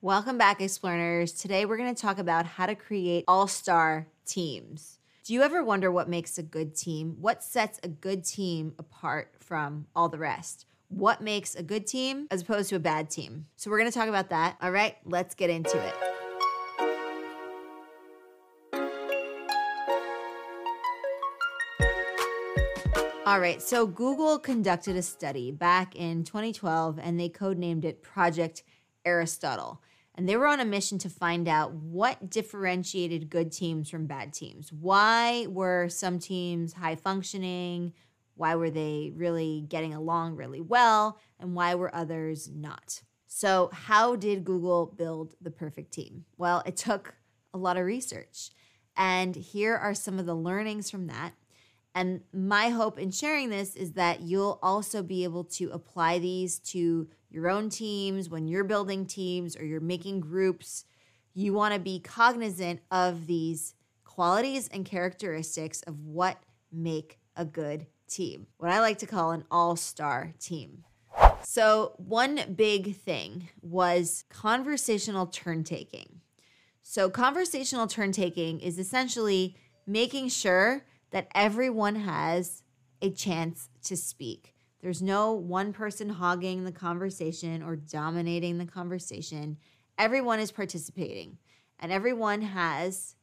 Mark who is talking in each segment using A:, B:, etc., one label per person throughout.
A: Welcome back, Explearners. Today we're going to talk about how to create all star teams. Do you ever wonder what makes a good team? What sets a good team apart from all the rest? What makes a good team as opposed to a bad team? So we're going to talk about that. All right, let's get into it. All right, so Google conducted a study back in 2012 and they codenamed it Project Aristotle. And they were on a mission to find out what differentiated good teams from bad teams. Why were some teams high functioning? Why were they really getting along really well? And why were others not? So, how did Google build the perfect team? Well, it took a lot of research. And here are some of the learnings from that and my hope in sharing this is that you'll also be able to apply these to your own teams when you're building teams or you're making groups. You want to be cognizant of these qualities and characteristics of what make a good team, what I like to call an all star team. So, one big thing was conversational turn taking. So, conversational turn taking is essentially making sure that everyone has a chance to speak. There's no one person hogging the conversation or dominating the conversation. Everyone is participating and everyone has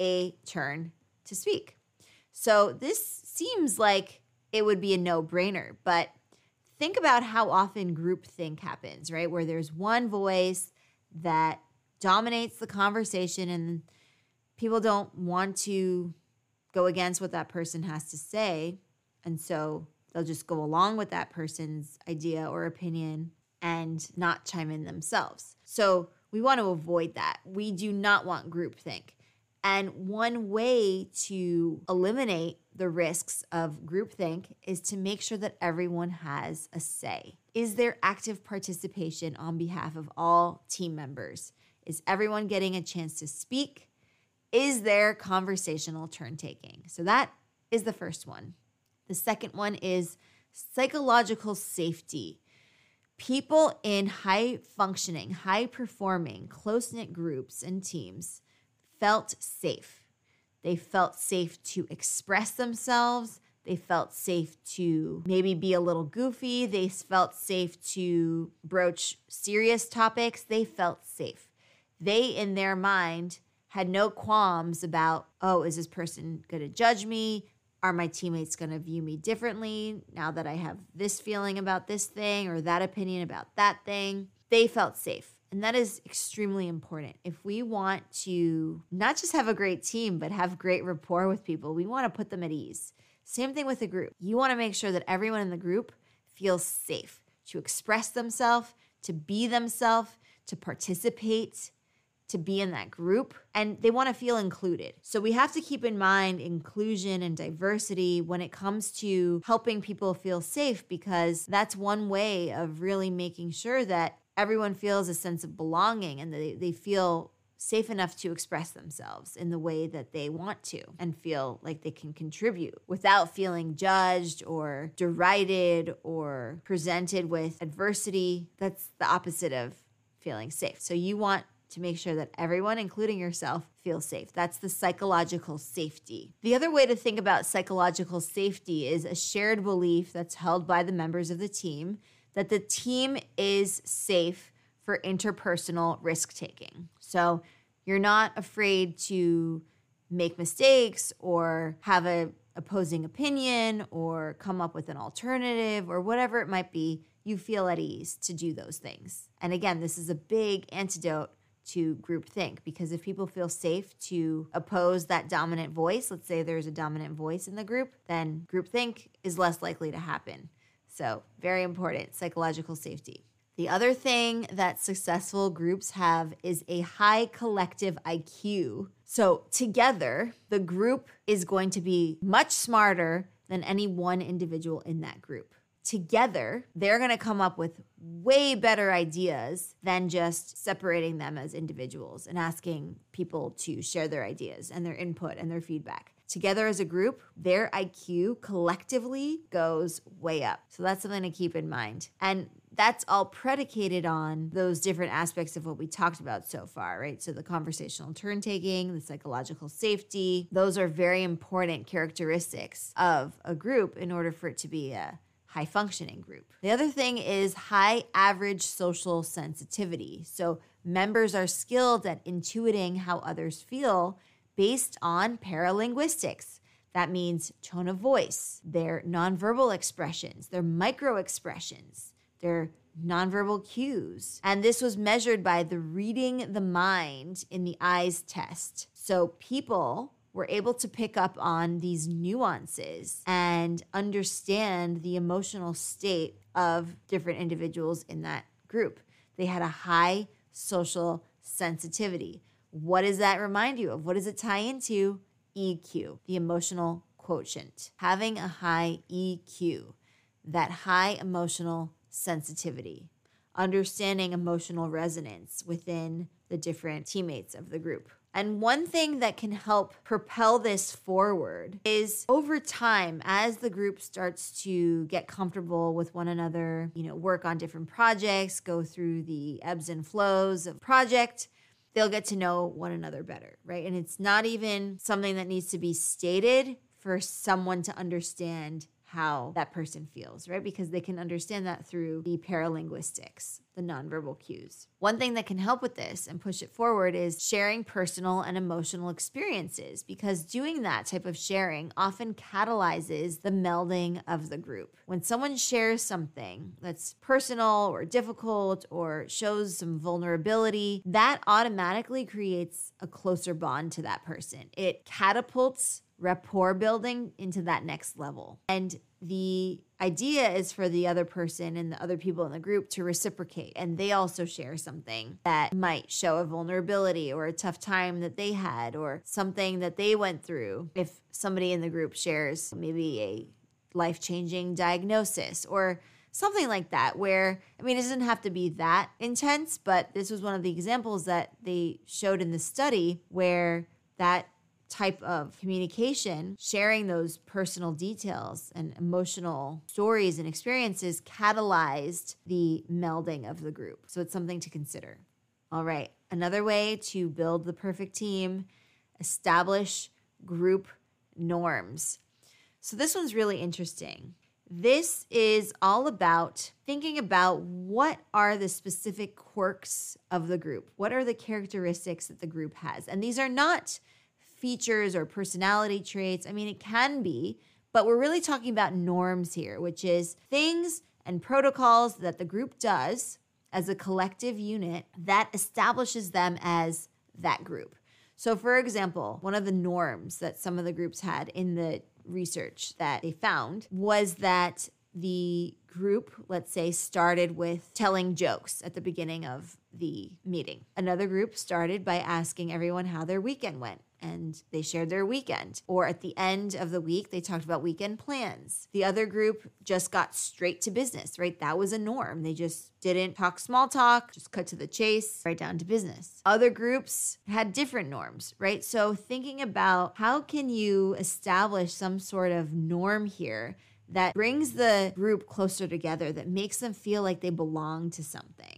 A: a turn to speak. So this seems like it would be a no brainer, but think about how often groupthink happens, right? Where there's one voice that dominates the conversation and people don't want to go against what that person has to say. And so they'll just go along with that person's idea or opinion and not chime in themselves. So we want to avoid that. We do not want groupthink. And one way to eliminate the risks of groupthink is to make sure that everyone has a say. Is there active participation on behalf of all team members? Is everyone getting a chance to speak? Is there conversational turn taking? So that is the first one. The second one is psychological safety. People in high functioning, high performing, close knit groups and teams felt safe. They felt safe to express themselves. They felt safe to maybe be a little goofy. They felt safe to broach serious topics. They felt safe. They, in their mind, had no qualms about, oh, is this person going to judge me? Are my teammates going to view me differently now that I have this feeling about this thing or that opinion about that thing? They felt safe. And that is extremely important. If we want to not just have a great team, but have great rapport with people, we want to put them at ease. Same thing with the group. You want to make sure that everyone in the group feels safe to express themselves, to be themselves, to participate, to be in that group and they want to feel included. So we have to keep in mind inclusion and diversity when it comes to helping people feel safe because that's one way of really making sure that everyone feels a sense of belonging and they, they feel safe enough to express themselves in the way that they want to and feel like they can contribute without feeling judged or derided or presented with adversity. That's the opposite of feeling safe. So you want to make sure that everyone, including yourself, feels safe. That's the psychological safety. The other way to think about psychological safety is a shared belief that's held by the members of the team that the team is safe for interpersonal risk taking. So you're not afraid to make mistakes or have a opposing opinion or come up with an alternative or whatever it might be you feel at ease to do those things. And again, this is a big antidote to groupthink because if people feel safe to oppose that dominant voice, let's say there's a dominant voice in the group, then groupthink is less likely to happen. So, very important psychological safety. The other thing that successful groups have is a high collective IQ. So, together, the group is going to be much smarter than any one individual in that group together, they're going to come up with way better ideas than just separating them as individuals and asking people to share their ideas and their input and their feedback. Together as a group, their IQ collectively goes way up. So that's something to keep in mind. And that's all predicated on those different aspects of what we talked about so far, right? So the conversational turn taking, the psychological safety, those are very important characteristics of a group in order for it to be a high functioning group. The other thing is high average social sensitivity. So members are skilled at intuiting how others feel based on paralinguistics. That means tone of voice, their nonverbal expressions, their micro expressions, their nonverbal cues. And this was measured by the reading the mind in the eyes test. So people were able to pick up on these nuances and understand the emotional state of different individuals in that group. They had a high social sensitivity. What does that remind you of? What does it tie into? EQ, the emotional quotient. Having a high EQ, that high emotional sensitivity, understanding emotional resonance within the different teammates of the group. And one thing that can help propel this forward is over time, as the group starts to get comfortable with one another, you know, work on different projects, go through the ebbs and flows of project, they'll get to know one another better, right? And it's not even something that needs to be stated for someone to understand how that person feels, right? Because they can understand that through the paralinguistics, the nonverbal cues. One thing that can help with this and push it forward is sharing personal and emotional experiences, because doing that type of sharing often catalyzes the melding of the group. When someone shares something that's personal or difficult or shows some vulnerability, that automatically creates a closer bond to that person. It catapults rapport building into that next level. And the idea is for the other person and the other people in the group to reciprocate and they also share something that might show a vulnerability or a tough time that they had or something that they went through. If somebody in the group shares maybe a life changing diagnosis or something like that where i mean it doesn't have to be that intense but this was one of the examples that they showed in the study where that type of communication, sharing those personal details and emotional stories and experiences catalyzed the melding of the group. So it's something to consider. All right, another way to build the perfect team, establish group norms. So this one's really interesting. This is all about thinking about what are the specific quirks of the group? What are the characteristics that the group has? And these are not features or personality traits. I mean, it can be, but we're really talking about norms here, which is things and protocols that the group does as a collective unit that establishes them as that group. So, for example, one of the norms that some of the groups had in the research that they found was that the group, let's say, started with telling jokes at the beginning of the meeting. Another group started by asking everyone how their weekend went and they shared their weekend. Or at the end of the week, they talked about weekend plans. The other group just got straight to business, right? That was a norm. They just didn't talk small talk, just cut to the chase, right down to business. Other groups had different norms, right? So thinking about how can you establish some sort of norm here that brings the group closer together, that makes them feel like they belong to something.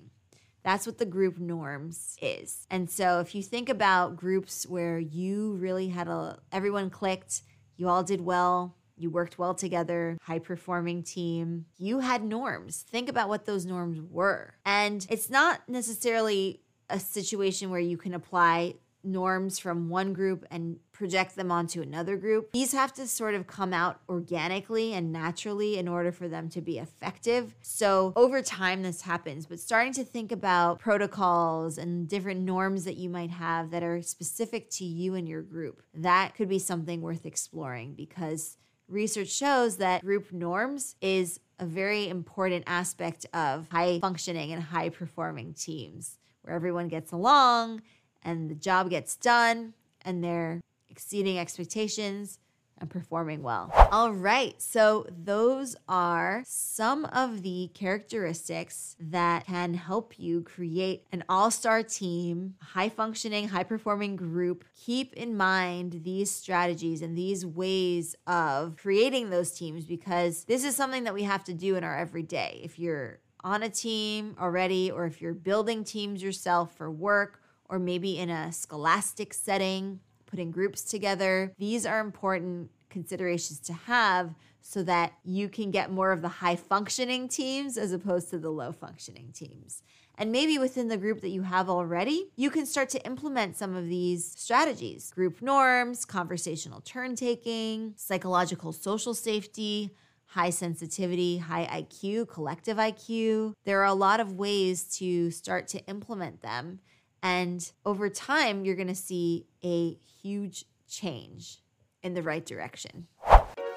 A: That's what the group norms is. And so if you think about groups where you really had a, everyone clicked, you all did well, you worked well together, high performing team, you had norms. Think about what those norms were. And it's not necessarily a situation where you can apply norms from one group and project them onto another group. These have to sort of come out organically and naturally in order for them to be effective. So over time, this happens, but starting to think about protocols and different norms that you might have that are specific to you and your group, that could be something worth exploring because research shows that group norms is a very important aspect of high functioning and high performing teams where everyone gets along and the job gets done and they're exceeding expectations and performing well. All right, so those are some of the characteristics that can help you create an all star team, high functioning, high performing group. Keep in mind these strategies and these ways of creating those teams because this is something that we have to do in our everyday. If you're on a team already, or if you're building teams yourself for work, or maybe in a scholastic setting, putting groups together, these are important considerations to have so that you can get more of the high functioning teams as opposed to the low functioning teams. And maybe within the group that you have already, you can start to implement some of these strategies group norms, conversational turn taking, psychological social safety. High sensitivity, high IQ, collective IQ. There are a lot of ways to start to implement them. And over time, you're gonna see a huge change in the right direction.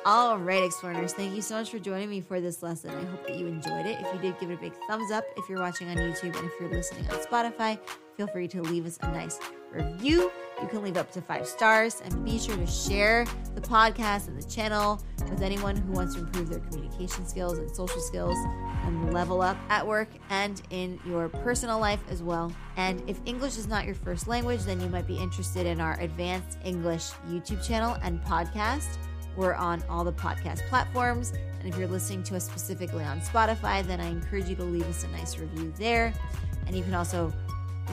A: All right, Explearners, thank you so much for joining me for this lesson. I hope that you enjoyed it. If you did, give it a big thumbs up if you're watching on YouTube and if you're listening on Spotify, feel free to leave us a nice review. You can leave up to five stars and be sure to share the podcast and the channel with anyone who wants to improve their communication skills and social skills and level up at work and in your personal life as well. And if English is not your first language, then you might be interested in our Advanced English YouTube channel and podcast we're on all the podcast platforms. And if you're listening to us specifically on Spotify, then I encourage you to leave us a nice review there. And you can also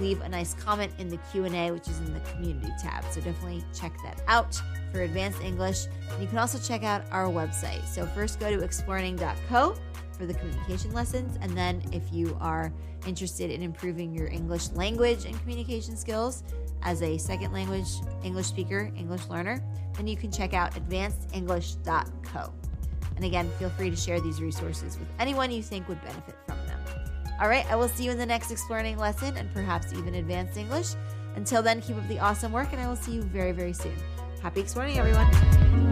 A: leave a nice comment in the Q&A which is in the community tab. So definitely check that out for advanced English. And you can also check out our website. So first go to explearning.co for the communication lessons and then if you are interested in improving your English language and communication skills, as a second language English speaker, English learner, then you can check out advancedenglish.co. And again, feel free to share these resources with anyone you think would benefit from them. All right, I will see you in the next Explearning lesson and perhaps even Advanced English. Until then, keep up the awesome work, and I will see you very, very soon. Happy Explearning, everyone.